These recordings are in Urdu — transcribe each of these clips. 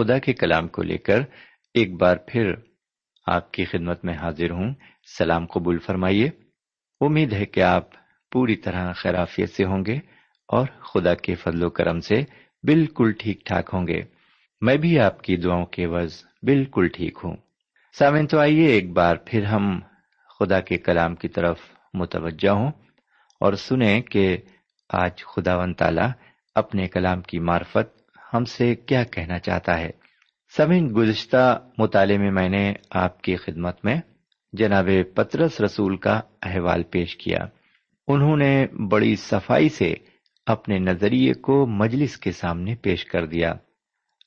خدا کے کلام کو لے کر ایک بار پھر آپ کی خدمت میں حاضر ہوں۔ سلام قبول فرمائیے۔ امید ہے کہ آپ پوری طرح خیرافیت سے ہوں گے اور خدا کے فضل و کرم سے بالکل ٹھیک ٹھاک ہوں گے۔ میں بھی آپ کی دعاؤں کے عوض بالکل ٹھیک ہوں۔ سامن تو آئیے ایک بار پھر ہم خدا کے کلام کی طرف متوجہ ہوں اور سنیں کہ آج خدا و تعالی اپنے کلام کی معرفت ہم سے کیا کہنا چاہتا ہے؟ سمن گزشتہ مطالعے میں میں نے آپ کی خدمت میں جناب پترس رسول کا احوال پیش کیا۔ انہوں نے بڑی صفائی سے اپنے نظریے کو مجلس کے سامنے پیش کر دیا۔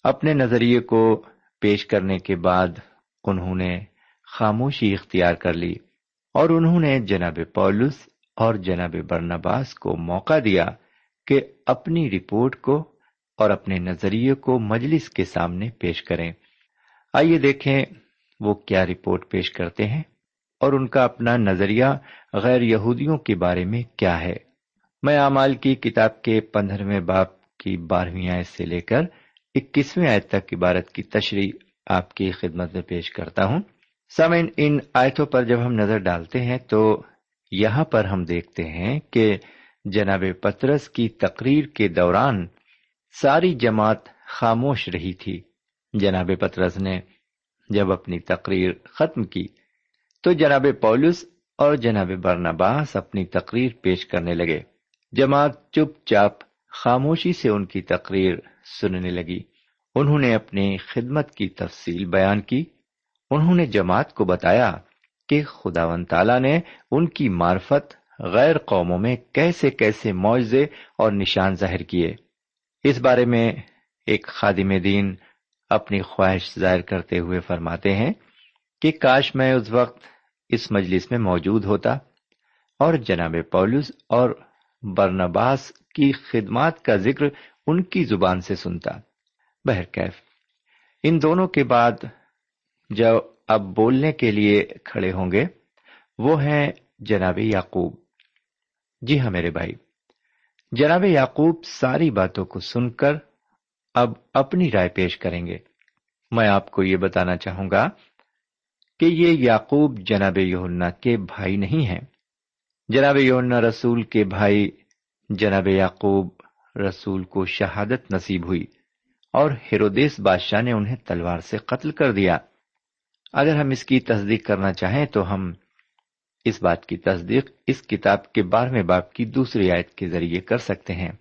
اپنے نظریے کو پیش کرنے کے بعد انہوں نے خاموشی اختیار کر لی اور انہوں نے جناب پولس اور جناب برنباس کو موقع دیا کہ اپنی رپورٹ کو اور اپنے نظریے کو مجلس کے سامنے پیش کریں۔ آئیے دیکھیں وہ کیا رپورٹ پیش کرتے ہیں اور ان کا اپنا نظریہ غیر یہودیوں کے بارے میں کیا ہے۔ میں اعمال کی کتاب کے پندرہویں باپ کی بارہویں آیت سے لے کر اکیسویں آیت تک عبارت کی تشریح آپ کی خدمت میں پیش کرتا ہوں۔ سمن ان آیتوں پر جب ہم نظر ڈالتے ہیں تو یہاں پر ہم دیکھتے ہیں کہ جناب پترس کی تقریر کے دوران ساری جماعت خاموش رہی تھی۔ جناب پترس نے جب اپنی تقریر ختم کی تو جناب پولس اور جناب برنباس اپنی تقریر پیش کرنے لگے۔ جماعت چپ چاپ خاموشی سے ان کی تقریر سننے لگی۔ انہوں نے اپنی خدمت کی تفصیل بیان کی۔ انہوں نے جماعت کو بتایا کہ خدا و تعالی نے ان کی معرفت غیر قوموں میں کیسے کیسے معاوضے اور نشان ظاہر کیے۔ اس بارے میں ایک خادم دین اپنی خواہش ظاہر کرتے ہوئے فرماتے ہیں کہ کاش میں اس وقت اس مجلس میں موجود ہوتا اور جناب پولس اور برنباس کی خدمات کا ذکر ان کی زبان سے سنتا۔ بہرکیف ان دونوں کے بعد جو اب بولنے کے لیے کھڑے ہوں گے، وہ ہیں جناب یعقوب۔ جی ہاں میرے بھائی۔ جناب یعقوب ساری باتوں کو سن کر اب اپنی رائے پیش کریں گے۔ میں آپ کو یہ بتانا چاہوں گا کہ یہ یعقوب جناب یونا کے بھائی نہیں ہیں۔ جناب یونا رسول کے بھائی جناب یعقوب رسول کو شہادت نصیب ہوئی اور ہیرودیس بادشاہ نے انہیں تلوار سے قتل کر دیا۔ اگر ہم اس کی تصدیق کرنا چاہیں تو ہم اس بات کی تصدیق اس کتاب کے بارہویں باپ کی دوسری آیت کے ذریعے کر سکتے ہیں۔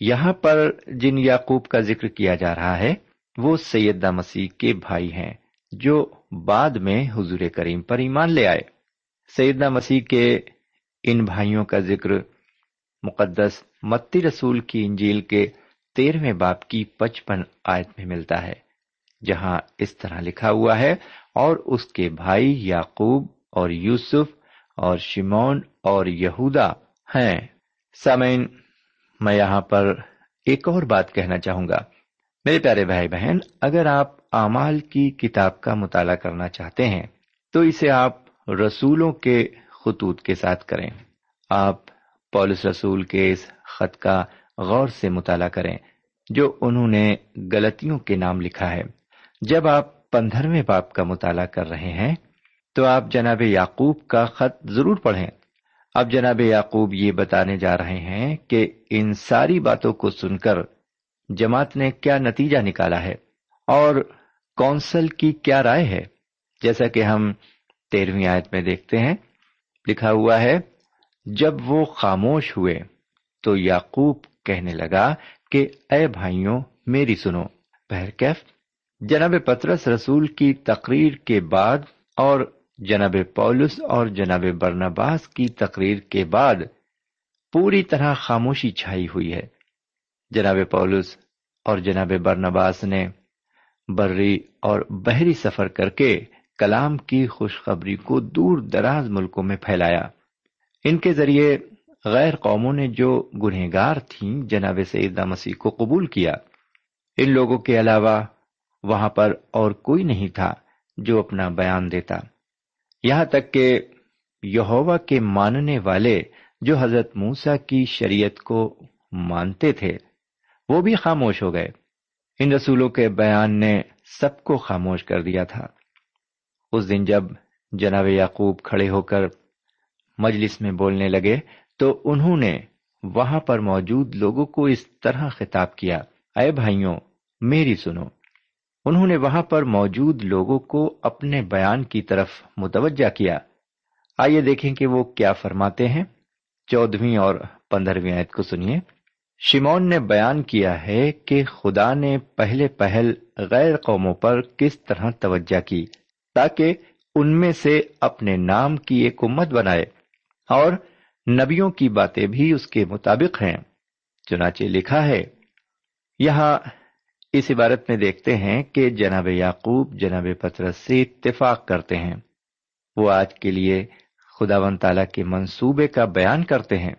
یہاں پر جن یعقوب کا ذکر کیا جا رہا ہے، وہ سیدہ مسیح کے بھائی ہیں، جو بعد میں حضور کریم پر ایمان لے آئے۔ سیدنا مسیح کے ان بھائیوں کا ذکر مقدس متی رسول کی انجیل کے تیرہویں باپ کی پچپن آیت میں ملتا ہے، جہاں اس طرح لکھا ہوا ہے، اور اس کے بھائی یعقوب اور یوسف اور شمون اور یہودا ہیں۔ سامعین، میں یہاں پر ایک اور بات کہنا چاہوں گا۔ میرے پیارے بھائی بہن، اگر آپ اعمال کی کتاب کا مطالعہ کرنا چاہتے ہیں، تو اسے آپ رسولوں کے خطوط کے ساتھ کریں۔ آپ پولس رسول کے اس خط کا غور سے مطالعہ کریں، جو انہوں نے غلطیوں کے نام لکھا ہے۔ جب آپ پندرہویں باپ کا مطالعہ کر رہے ہیں تو آپ جناب یعقوب کا خط ضرور پڑھیں۔ اب جناب یعقوب یہ بتانے جا رہے ہیں کہ ان ساری باتوں کو سن کر جماعت نے کیا نتیجہ نکالا ہے اور کونسل کی کیا رائے ہے۔ جیسا کہ ہم تیرہویں آیت میں دیکھتے ہیں، لکھا ہوا ہے، جب وہ خاموش ہوئے تو یعقوب کہنے لگا کہ اے بھائیوں، میری سنو۔ بہرکیف، جناب پترس رسول کی تقریر کے بعد اور جناب پولس اور جناب برنباس کی تقریر کے بعد پوری طرح خاموشی چھائی ہوئی ہے۔ جناب پولس اور جناب برنباس نے بری اور بحری سفر کر کے کلام کی خوشخبری کو دور دراز ملکوں میں پھیلایا۔ ان کے ذریعے غیر قوموں نے جو گنہگار تھیں جناب سیدہ مسیح کو قبول کیا۔ ان لوگوں کے علاوہ وہاں پر اور کوئی نہیں تھا جو اپنا بیان دیتا۔ یہاں تک کہ یہوا کے ماننے والے جو حضرت موسا کی شریعت کو مانتے تھے، وہ بھی خاموش ہو گئے۔ ان رسولوں کے بیان نے سب کو خاموش کر دیا تھا۔ اس دن جب جناب یعقوب کھڑے ہو کر مجلس میں بولنے لگے، تو انہوں نے وہاں پر موجود لوگوں کو اس طرح خطاب کیا، اے بھائیوں، میری سنو انہوں نے وہاں پر موجود لوگوں کو اپنے بیان کی طرف متوجہ کیا۔ آئیے دیکھیں کہ وہ کیا فرماتے ہیں۔ چودہویں اور پندرہویں آیت کو سنیے۔ شمون نے بیان کیا ہے کہ خدا نے پہلے پہل غیر قوموں پر کس طرح توجہ کی تاکہ ان میں سے اپنے نام کی ایک امت بنائے اور نبیوں کی باتیں بھی اس کے مطابق ہیں۔ چنانچہ لکھا ہے، یہاں اس عبارت میں دیکھتے ہیں کہ جناب یعقوب، جناب پترس سے اتفاق کرتے ہیں۔ وہ آج کے لیے خدا و تعالیٰ کے منصوبے کا بیان کرتے ہیں۔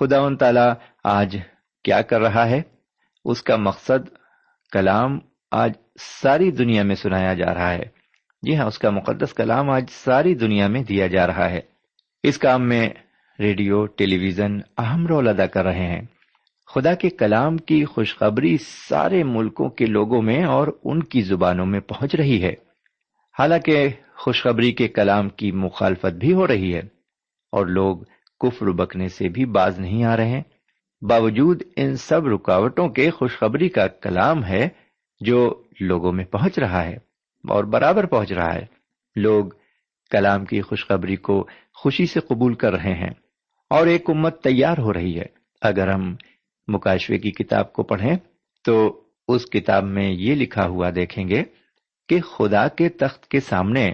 خدا و تعالیٰ آج کیا کر رہا ہے؟ اس کا مقصد کلام آج ساری دنیا میں سنایا جا رہا ہے۔ جی ہاں اس کا مقدس کلام آج ساری دنیا میں دیا جا رہا ہے۔ اس کام میں ریڈیو، ٹیلی ویژن اہم رول ادا کر رہے ہیں۔ خدا کے کلام کی خوشخبری سارے ملکوں کے لوگوں میں اور ان کی زبانوں میں پہنچ رہی ہے۔ حالانکہ خوشخبری کے کلام کی مخالفت بھی ہو رہی ہے اور لوگ کفر بکنے سے بھی باز نہیں آ رہے ہیں۔ باوجود ان سب رکاوٹوں کے خوشخبری کا کلام ہے جو لوگوں میں پہنچ رہا ہے اور برابر پہنچ رہا ہے۔ لوگ کلام کی خوشخبری کو خوشی سے قبول کر رہے ہیں اور ایک امت تیار ہو رہی ہے۔ اگر ہم مکاشوے کی کتاب کو پڑھیں تو اس کتاب میں یہ لکھا ہوا دیکھیں گے کہ خدا کے تخت کے سامنے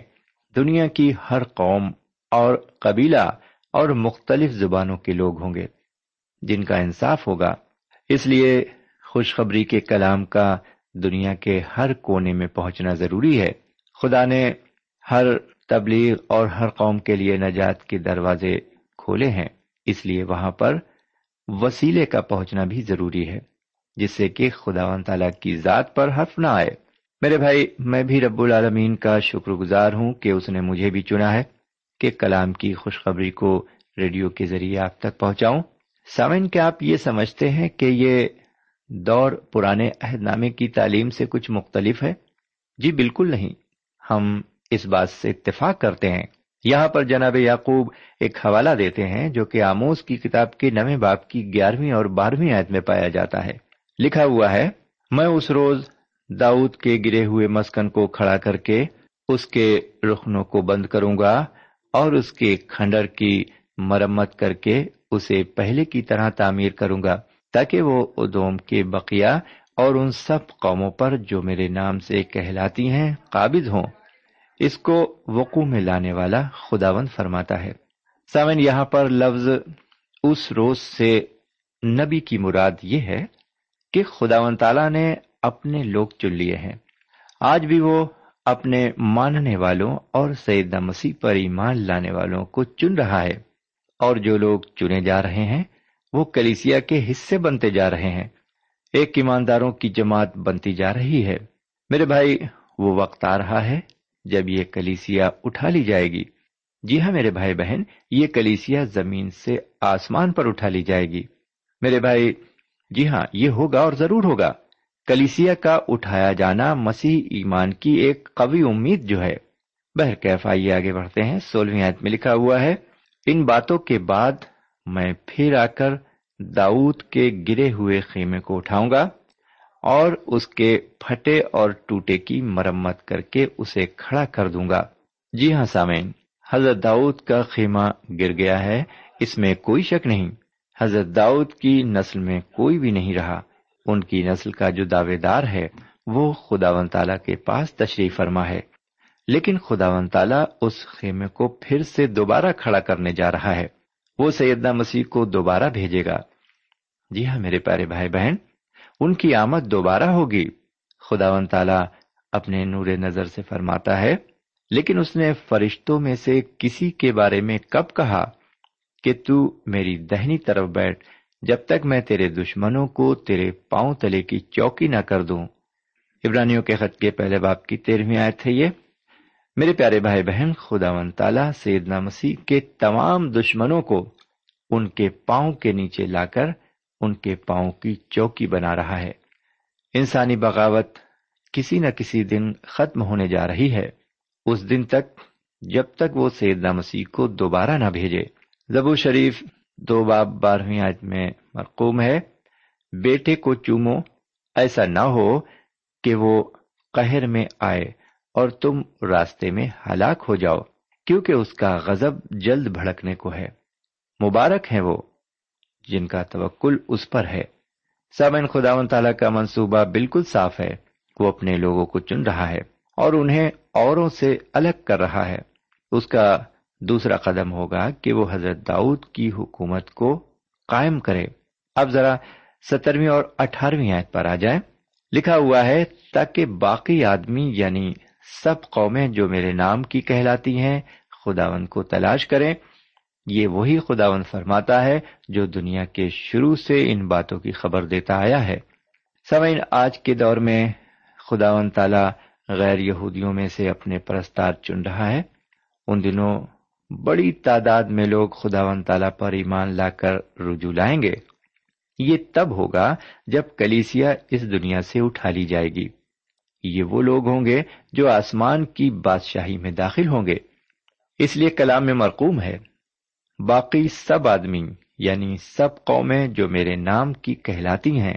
دنیا کی ہر قوم اور قبیلہ اور مختلف زبانوں کے لوگ ہوں گے، جن کا انصاف ہوگا۔ اس لیے خوشخبری کے کلام کا دنیا کے ہر کونے میں پہنچنا ضروری ہے۔ خدا نے ہر تبلیغ اور ہر قوم کے لیے نجات کے دروازے کھولے ہیں، اس لیے وہاں پر وسیلے کا پہنچنا بھی ضروری ہے، جس سے کہ خدا و تعالیٰ کی ذات پر حرف نہ آئے۔ میرے بھائی، میں بھی رب العالمین کا شکر گزار ہوں کہ اس نے مجھے بھی چنا ہے کہ کلام کی خوشخبری کو ریڈیو کے ذریعے آپ تک پہنچاؤں۔ سامن کیا آپ یہ سمجھتے ہیں کہ یہ دور پرانے عہد نامے کی تعلیم سے کچھ مختلف ہے؟ جی بالکل نہیں۔ ہم اس بات سے اتفاق کرتے ہیں۔ یہاں پر جناب یعقوب ایک حوالہ دیتے ہیں جو کہ آموز کی کتاب کے نویں باپ کی گیارہویں اور بارہویں آیت میں پایا جاتا ہے۔ لکھا ہوا ہے، میں اس روز داؤد کے گرے ہوئے مسکن کو کھڑا کر کے اس کے رخنوں کو بند کروں گا اور اس کے کھنڈر کی مرمت کر کے اسے پہلے کی طرح تعمیر کروں گا تاکہ وہ ادوم کے بقیہ اور ان سب قوموں پر جو میرے نام سے کہلاتی ہیں قابض ہوں۔ اس کو وقوع میں لانے والا خداون فرماتا ہے۔ سامن یہاں پر لفظ اس روز سے نبی کی مراد یہ ہے کہ خداون تعالی نے اپنے لوگ چن لیے ہیں۔ آج بھی وہ اپنے ماننے والوں اور سیدہ مسیح پر ایمان لانے والوں کو چن رہا ہے۔ اور جو لوگ چنے جا رہے ہیں، وہ کلیسیا کے حصے بنتے جا رہے ہیں۔ ایک ایمانداروں کی جماعت بنتی جا رہی ہے۔ میرے بھائی، وہ وقت آ رہا ہے جب یہ کلیسیا اٹھا لی جائے گی۔ جی ہاں میرے بھائی بہن، یہ کلیسیا زمین سے آسمان پر اٹھا لی جائے گی۔ میرے بھائی جی ہاں یہ ہوگا اور ضرور ہوگا۔ کلیسیا کا اٹھایا جانا مسیح ایمان کی ایک قوی امید جو ہے۔ بہر کیف آئیے آگے بڑھتے ہیں۔ سولہویں آیت میں لکھا ہوا ہے، ان باتوں کے بعد میں پھر آ کر داؤد کے گرے ہوئے خیمے کو اٹھاؤں گا۔ اور اس کے پھٹے اور ٹوٹے کی مرمت کر کے اسے کھڑا کر دوں گا۔ جی ہاں سامعین، حضرت داؤد کا خیمہ گر گیا ہے، اس میں کوئی شک نہیں۔ حضرت داؤد کی نسل میں کوئی بھی نہیں رہا۔ ان کی نسل کا جو دعوے دار ہے، وہ خدا و تعالی کے پاس تشریف فرما ہے۔ لیکن خدا و تعالیٰ اس خیمے کو پھر سے دوبارہ کھڑا کرنے جا رہا ہے۔ وہ سیدنا مسیح کو دوبارہ بھیجے گا۔ جی ہاں میرے پیارے بھائی بہن ان کی آمد دوبارہ ہوگی۔ خدا و تعالی اپنے نور نظر سے فرماتا ہے، لیکن اس نے فرشتوں میں سے کسی کے بارے میں کب کہا کہ تو میری دہنی طرف بیٹھ، جب تک میں تیرے دشمنوں کو تیرے پاؤں تلے کی چوکی نہ کر دوں۔ ابرانیوں کے خط کے پہلے باپ کی تیرہویں آئے تھے یہ۔ میرے پیارے بھائی بہن خدا و تعالی سیدنا مسیح کے تمام دشمنوں کو ان کے پاؤں کے نیچے لا کر ان کے پاؤں کی چوکی بنا رہا ہے۔ انسانی بغاوت کسی نہ کسی دن ختم ہونے جا رہی ہے۔ اس دن تک جب تک وہ سیدنا مسیح کو دوبارہ نہ بھیجے۔ زبو شریف دو باب بارہویں آیت میں مرقوم ہے۔ بیٹے کو چومو، ایسا نہ ہو کہ وہ قہر میں آئے اور تم راستے میں ہلاک ہو جاؤ، کیونکہ اس کا غضب جلد بھڑکنے کو ہے۔ مبارک ہے وہ۔ جن کا توکل اس پر ہے۔ سامن خدا و تعالیٰ کا منصوبہ بالکل صاف ہے۔ وہ اپنے لوگوں کو چن رہا ہے اور انہیں اوروں سے الگ کر رہا ہے۔ اس کا دوسرا قدم ہوگا کہ وہ حضرت داؤد کی حکومت کو قائم کرے۔ اب ذرا سترویں اور اٹھارہویں آیت پر آ جائیں۔ لکھا ہوا ہے، تاکہ باقی آدمی یعنی سب قومیں جو میرے نام کی کہلاتی ہیں خداون کو تلاش کریں۔ یہ وہی خداون فرماتا ہے جو دنیا کے شروع سے ان باتوں کی خبر دیتا آیا ہے۔ سمعین آج کے دور میں خداون تعالی غیر یہودیوں میں سے اپنے پرستار چن رہا ہے۔ ان دنوں بڑی تعداد میں لوگ خداون تعالی پر ایمان لا کر رجوع لائیں گے۔ یہ تب ہوگا جب کلیسیا اس دنیا سے اٹھا لی جائے گی۔ یہ وہ لوگ ہوں گے جو آسمان کی بادشاہی میں داخل ہوں گے۔ اس لیے کلام میں مرقوم ہے۔ باقی سب آدمی یعنی سب قومیں جو میرے نام کی کہلاتی ہیں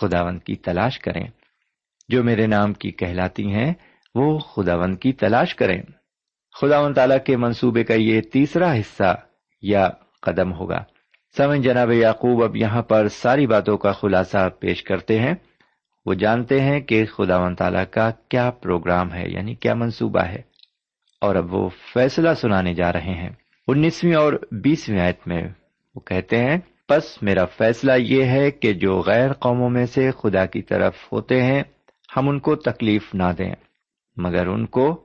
خداون کی تلاش کریں۔ جو میرے نام کی کہلاتی ہیں، وہ خداون کی تلاش کریں۔ خداون تعالیٰ کے منصوبے کا یہ تیسرا حصہ یا قدم ہوگا۔ سمن جناب یعقوب، اب یہاں پر ساری باتوں کا خلاصہ پیش کرتے ہیں۔ وہ جانتے ہیں کہ خدا و تعالیٰ کا کیا پروگرام ہے یعنی کیا منصوبہ ہے۔ اور اب وہ فیصلہ سنانے جا رہے ہیں۔ انیسویں اور بیسویں آیت میں وہ کہتے ہیں بس میرا فیصلہ یہ ہے کہ جو غیر قوموں میں سے خدا کی طرف ہوتے ہیں، ہم ان کو تکلیف نہ دیں۔ مگر ان کو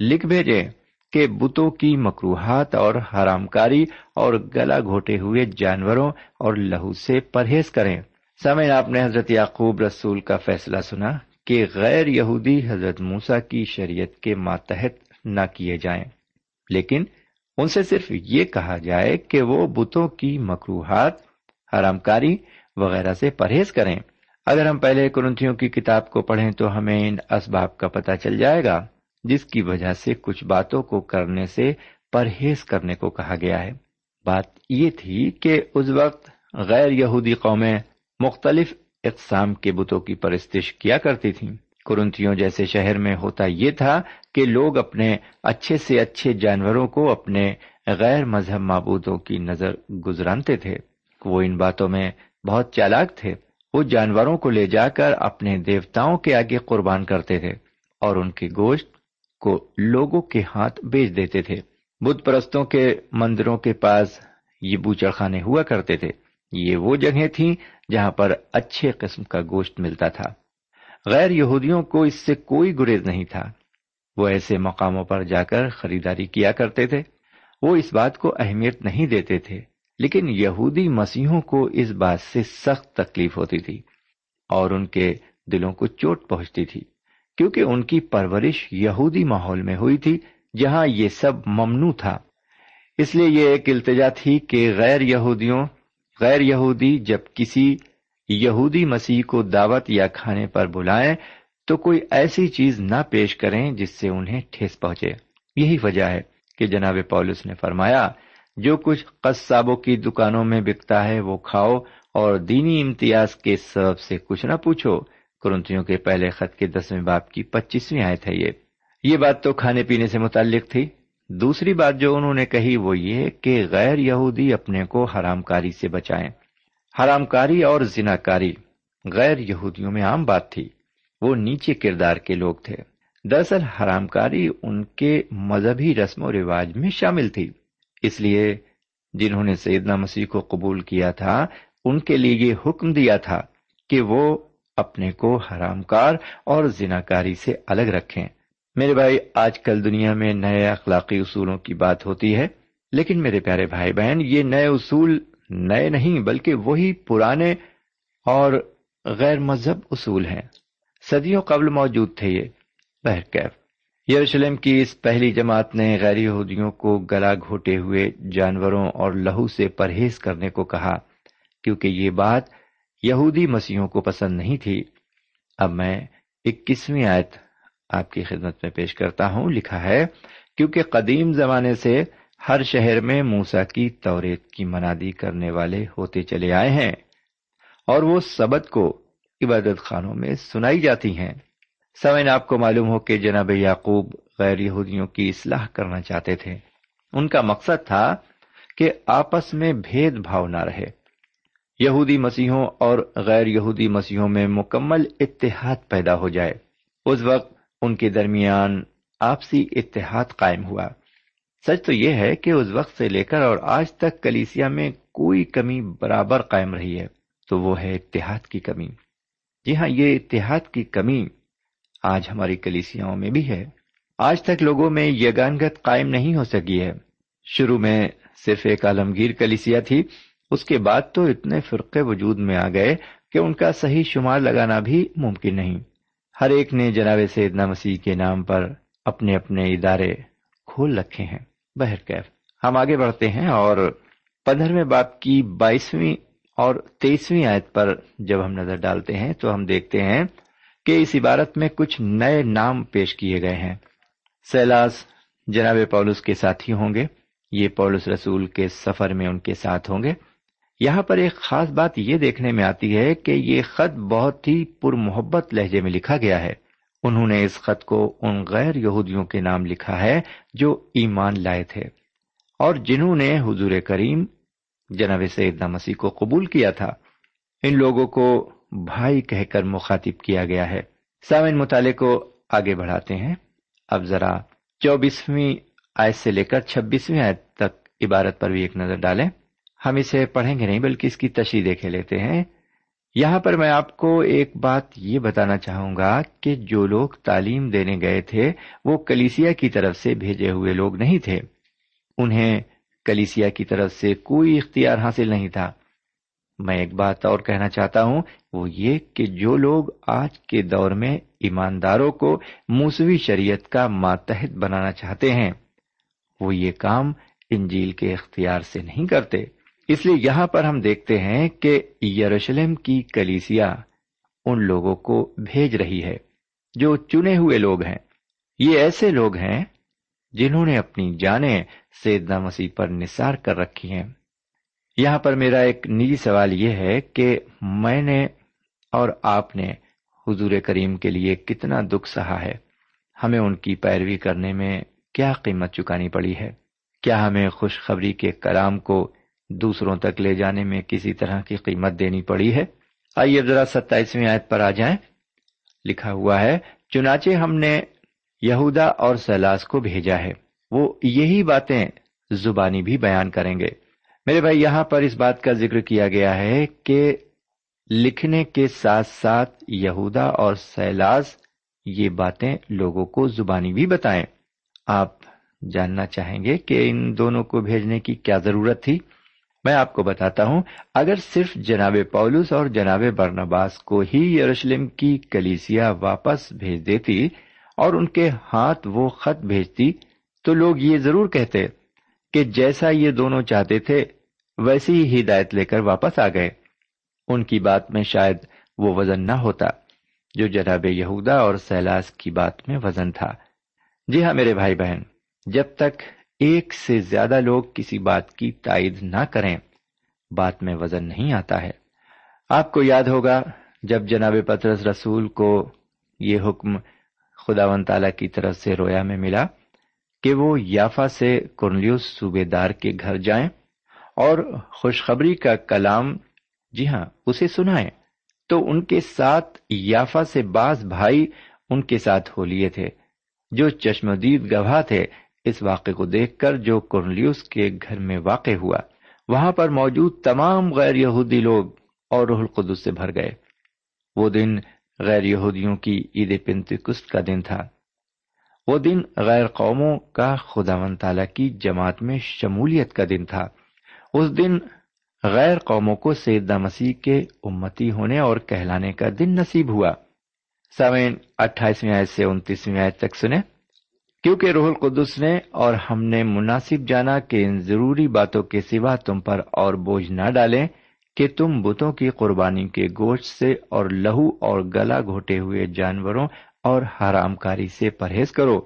لکھ بھیجیں کہ بتوں کی مکروہات اور حرام کاری اور گلا گھوٹے ہوئے جانوروں اور لہو سے پرہیز کریں۔ سمے آپ نے حضرت یعقوب رسول کا فیصلہ سنا کہ غیر یہودی حضرت موسا کی شریعت کے ماتحت نہ کیے جائیں۔ لیکن ان سے صرف یہ کہا جائے کہ وہ بتوں کی مکروہات حرام کاری وغیرہ سے پرہیز کریں۔ اگر ہم پہلے کرنتھیوں کی کتاب کو پڑھیں تو ہمیں ان اسباب کا پتہ چل جائے گا، جس کی وجہ سے کچھ باتوں کو کرنے سے پرہیز کرنے کو کہا گیا ہے۔ بات یہ تھی کہ اس وقت غیر یہودی قومیں مختلف اقسام کے بتوں کی پرستش کیا کرتی تھیں۔ کرنتھیوں جیسے شہر میں ہوتا یہ تھا کہ لوگ اپنے اچھے سے اچھے جانوروں کو اپنے غیر مذہب معبودوں کی نظر گزرانتے تھے۔ وہ ان باتوں میں بہت چالاک تھے۔ وہ جانوروں کو لے جا کر اپنے دیوتاؤں کے آگے قربان کرتے تھے اور ان کے گوشت کو لوگوں کے ہاتھ بیچ دیتے تھے۔ بدھ پرستوں کے مندروں کے پاس یہ بوچڑ خانے ہوا کرتے تھے۔ یہ وہ جگہیں تھیں جہاں پر اچھے قسم کا گوشت ملتا تھا۔ غیر یہودیوں کو اس سے کوئی گریز نہیں تھا۔ وہ ایسے مقاموں پر جا کر خریداری کیا کرتے تھے۔ وہ اس بات کو اہمیت نہیں دیتے تھے، لیکن یہودی مسیحوں کو اس بات سے سخت تکلیف ہوتی تھی اور ان کے دلوں کو چوٹ پہنچتی تھی، کیونکہ ان کی پرورش یہودی ماحول میں ہوئی تھی جہاں یہ سب ممنوع تھا۔ اس لیے یہ ایک التجا تھی کہ غیر یہودیوں، غیر یہودی جب کسی یہودی مسیح کو دعوت یا کھانے پر بلائیں تو کوئی ایسی چیز نہ پیش کریں جس سے انہیں ٹھیس پہنچے۔ یہی وجہ ہے کہ جناب پولس نے فرمایا، جو کچھ قصابوں کی دکانوں میں بکتا ہے وہ کھاؤ اور دینی امتیاز کے سبب سے کچھ نہ پوچھو۔ کرنتیوں کے پہلے خط کے دسویں باپ کی پچیسویں آئے تھے یہ۔ یہ بات تو کھانے پینے سے متعلق تھی۔ دوسری بات جو انہوں نے کہی وہ یہ کہ غیر یہودی اپنے کو حرام کاری سے بچائیں۔ حرام کاری اور زنا کاری غیر یہودیوں میں عام بات تھی۔ وہ نیچے کردار کے لوگ تھے۔ دراصل حرام کاری ان کے مذہبی رسم و رواج میں شامل تھی۔ اس لیے جنہوں نے سیدنا مسیح کو قبول کیا تھا، ان کے لیے یہ حکم دیا تھا کہ وہ اپنے کو حرام کار اور زنا کاری سے الگ رکھیں۔ میرے بھائی، آج کل دنیا میں نئے اخلاقی اصولوں کی بات ہوتی ہے، لیکن میرے پیارے بھائی بہن، یہ نئے اصول نئے نہیں، بلکہ وہی پرانے اور غیر مذہب اصول ہیں۔ صدیوں قبل موجود تھے یہ۔ بہرکیف یروشلم کی اس پہلی جماعت نے غیر یہودیوں کو گلا گھوٹے ہوئے جانوروں اور لہو سے پرہیز کرنے کو کہا، کیونکہ یہ بات یہودی مسیحوں کو پسند نہیں تھی۔ اب میں اکیسویں آیت آپ کی خدمت میں پیش کرتا ہوں، لکھا ہے، کیونکہ قدیم زمانے سے ہر شہر میں موسا کی توریت کی منادی کرنے والے ہوتے چلے آئے ہیں اور وہ سبت کو عبادت خانوں میں سنائی جاتی ہیں۔ سمن آپ کو معلوم ہو کہ جناب یعقوب غیر یہودیوں کی اصلاح کرنا چاہتے تھے۔ ان کا مقصد تھا کہ آپس میں بھید بھاؤ نہ رہے۔ یہودی مسیحوں اور غیر یہودی مسیحوں میں مکمل اتحاد پیدا ہو جائے۔ اس وقت ان کے درمیان آپسی اتحاد قائم ہوا۔ سچ تو یہ ہے کہ اس وقت سے لے کر اور آج تک کلیسیا میں کوئی کمی برابر قائم رہی ہے، تو وہ ہے اتحاد کی کمی۔ جی ہاں یہ اتحاد کی کمی آج ہماری کلیسیاں میں بھی ہے۔ آج تک لوگوں میں یگانگت قائم نہیں ہو سکی ہے۔ شروع میں صرف ایک عالمگیر کلیسیا تھی، اس کے بعد تو اتنے فرقے وجود میں آ گئے کہ ان کا صحیح شمار لگانا بھی ممکن نہیں۔ ہر ایک نے جناب سیدنا مسیح کے نام پر اپنے اپنے ادارے کھول رکھے ہیں۔ بہرکیف ہم آگے بڑھتے ہیں اور پندرہویں باپ کی بائیسویں اور تیسویں آیت پر جب ہم نظر ڈالتے ہیں تو ہم دیکھتے ہیں کہ اس عبارت میں کچھ نئے نام پیش کیے گئے ہیں۔ سیلاس جناب پولس کے ساتھی ہوں گے۔ یہ پولس رسول کے سفر میں ان کے ساتھ ہوں گے۔ یہاں پر ایک خاص بات یہ دیکھنے میں آتی ہے کہ یہ خط بہت ہی پر محبت لہجے میں لکھا گیا ہے۔ انہوں نے اس خط کو ان غیر یہودیوں کے نام لکھا ہے جو ایمان لائے تھے اور جنہوں نے حضور کریم جناب سیدنا مسیح کو قبول کیا تھا۔ ان لوگوں کو بھائی کہہ کر مخاطب کیا گیا ہے۔ سامن مطالعے کو آگے بڑھاتے ہیں۔ اب ذرا چوبیسویں آیت سے لے کر چھبیسویں آیت تک عبارت پر بھی ایک نظر ڈالیں۔ ہم اسے پڑھیں گے نہیں بلکہ اس کی تشریح دیکھے لیتے ہیں۔ یہاں پر میں آپ کو ایک بات یہ بتانا چاہوں گا کہ جو لوگ تعلیم دینے گئے تھے، وہ کلیسیا کی طرف سے بھیجے ہوئے لوگ نہیں تھے۔ انہیں کلیسیا کی طرف سے کوئی اختیار حاصل نہیں تھا۔ میں ایک بات اور کہنا چاہتا ہوں، وہ یہ کہ جو لوگ آج کے دور میں ایمانداروں کو موسوی شریعت کا ماتحت بنانا چاہتے ہیں، وہ یہ کام انجیل کے اختیار سے نہیں کرتے۔ اس لیے یہاں پر ہم دیکھتے ہیں کہ یروشلم کی کلیسیا ان لوگوں کو بھیج رہی ہے، جو چنے ہوئے لوگ ہیں۔ یہ ایسے لوگ ہیں جنہوں نے اپنی جانیں سیدنا مسیح پر نثار کر رکھی ہیں۔ یہاں پر میرا ایک نجی سوال یہ ہے کہ میں نے اور آپ نے حضور کریم کے لیے کتنا دکھ سہا ہے؟ ہمیں ان کی پیروی کرنے میں کیا قیمت چکانی پڑی ہے؟ کیا ہمیں خوشخبری کے کلام کو دوسروں تک لے جانے میں کسی طرح کی قیمت دینی پڑی ہے؟ آئیے ذرا ستائیسویں آیت پر آ جائیں۔ لکھا ہوا ہے، چنانچہ ہم نے یہودا اور سیلاس کو بھیجا ہے۔ وہ یہی باتیں زبانی بھی بیان کریں گے۔ میرے بھائی، یہاں پر اس بات کا ذکر کیا گیا ہے کہ لکھنے کے ساتھ ساتھ یہودا اور سیلاس یہ باتیں لوگوں کو زبانی بھی بتائیں۔ آپ جاننا چاہیں گے کہ ان دونوں کو بھیجنے کی کیا ضرورت تھی؟ میں آپ کو بتاتا ہوں، اگر صرف جناب پولس اور جناب برنباس کو ہی یروشلم کی کلیسیا واپس بھیج دیتی اور ان کے ہاتھ وہ خط بھیجتی، تو لوگ یہ ضرور کہتے کہ جیسا یہ دونوں چاہتے تھے، ویسی ہی ہدایت لے کر واپس آ گئے۔ ان کی بات میں شاید وہ وزن نہ ہوتا، جو جناب یہودا اور سیلاس کی بات میں وزن تھا۔ جی ہاں میرے بھائی بہن، جب تک ایک سے زیادہ لوگ کسی بات کی تائید نہ کریں۔ بات میں وزن نہیں آتا ہے۔ آپ کو یاد ہوگا، جب جناب پترس رسول کو یہ حکم خدا و تعالی کی طرف سے رویا میں ملا کہ وہ یافا سے کرنلیوس صوبے دار کے گھر جائیں اور خوشخبری کا کلام جی ہاں اسے سنائیں، تو ان کے ساتھ یافا سے بعض بھائی ان کے ساتھ ہو لیے تھے، جو چشمدید گواہ تھے۔ اس واقعے کو دیکھ کر جو کرنلیوس کے گھر میں واقع ہوا، وہاں پر موجود تمام غیر یہودی لوگ اور روح القدس سے بھر گئے۔ وہ دن غیر یہودیوں کی عید پنتکست کا دن تھا۔ وہ دن غیر قوموں کا خدا و تعالی کی جماعت میں شمولیت کا دن تھا۔ اس دن غیر قوموں کو سیدہ مسیح کے امتی ہونے اور کہلانے کا دن نصیب ہوا۔ سوین اٹھائیسویں آیت سے انتیسویں آیت تک سنیں۔ کیونکہ روح القدس نے اور ہم نے مناسب جانا کہ ان ضروری باتوں کے سوا تم پر اور بوجھ نہ ڈالیں کہ تم بتوں کی قربانی کے گوشت سے اور لہو اور گلا گھوٹے ہوئے جانوروں اور حرام کاری سے پرہیز کرو۔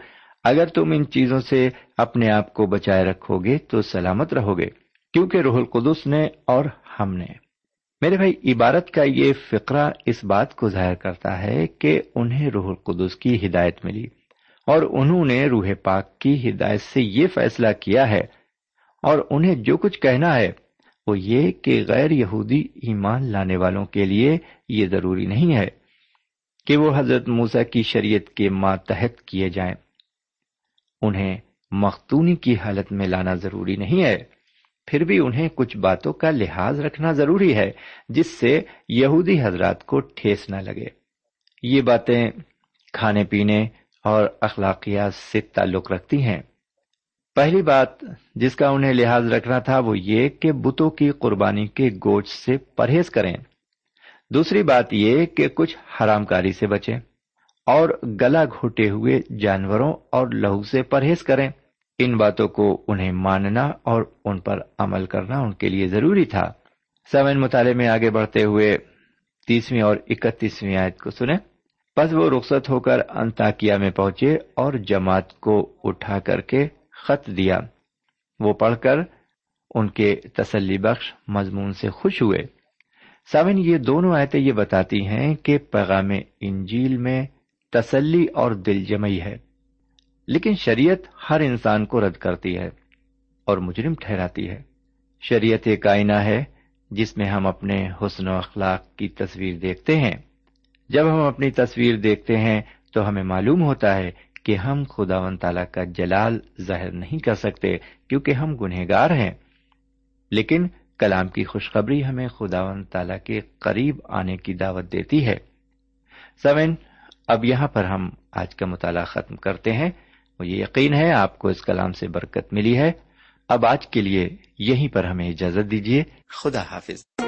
اگر تم ان چیزوں سے اپنے آپ کو بچائے رکھو گے تو سلامت رہو گے، کیونکہ روح القدس نے اور ہم نے۔ میرے بھائی، عبارت کا یہ فقرہ اس بات کو ظاہر کرتا ہے کہ انہیں روح القدس کی ہدایت ملی۔ اور انہوں نے روح پاک کی ہدایت سے یہ فیصلہ کیا ہے۔ اور انہیں جو کچھ کہنا ہے، وہ یہ کہ غیر یہودی ایمان لانے والوں کے لیے یہ ضروری نہیں ہے کہ وہ حضرت موسا کی شریعت کے ماتحت کیے جائیں۔ انہیں مختونی کی حالت میں لانا ضروری نہیں ہے۔ پھر بھی انہیں کچھ باتوں کا لحاظ رکھنا ضروری ہے، جس سے یہودی حضرات کو ٹھیس نہ لگے۔ یہ باتیں کھانے پینے اور اخلاقیات سے تعلق رکھتی ہیں۔ پہلی بات جس کا انہیں لحاظ رکھنا تھا وہ یہ کہ بتوں کی قربانی کے گوشت سے پرہیز کریں۔ دوسری بات یہ کہ کچھ حرام کاری سے بچیں اور گلا گھوٹے ہوئے جانوروں اور لہو سے پرہیز کریں۔ ان باتوں کو انہیں ماننا اور ان پر عمل کرنا ان کے لیے ضروری تھا۔ سمن مطالعے میں آگے بڑھتے ہوئے تیسویں اور اکتیسویں آیت کو سنیں۔ بس وہ رخصت ہو کر انتاکیا میں پہنچے اور جماعت کو اٹھا کر کے خط دیا۔ وہ پڑھ کر ان کے تسلی بخش مضمون سے خوش ہوئے۔ سمن یہ دونوں آیتیں یہ بتاتی ہیں کہ پیغام انجیل میں تسلی اور دل جمعی ہے، لیکن شریعت ہر انسان کو رد کرتی ہے اور مجرم ٹھہراتی ہے۔ شریعت ایک آئینہ ہے جس میں ہم اپنے حسن و اخلاق کی تصویر دیکھتے ہیں۔ جب ہم اپنی تصویر دیکھتے ہیں تو ہمیں معلوم ہوتا ہے کہ ہم خدا و تعالی کا جلال ظاہر نہیں کر سکتے کیونکہ ہم گنہگار ہیں۔ لیکن کلام کی خوشخبری ہمیں خدا و تعالی کے قریب آنے کی دعوت دیتی ہے۔ سوین اب یہاں پر ہم آج کا مطالعہ ختم کرتے ہیں۔ مجھے یقین ہے آپ کو اس کلام سے برکت ملی ہے۔ اب آج کے لیے یہیں پر ہمیں اجازت دیجیے۔ خدا حافظ۔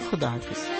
خدا حافظ۔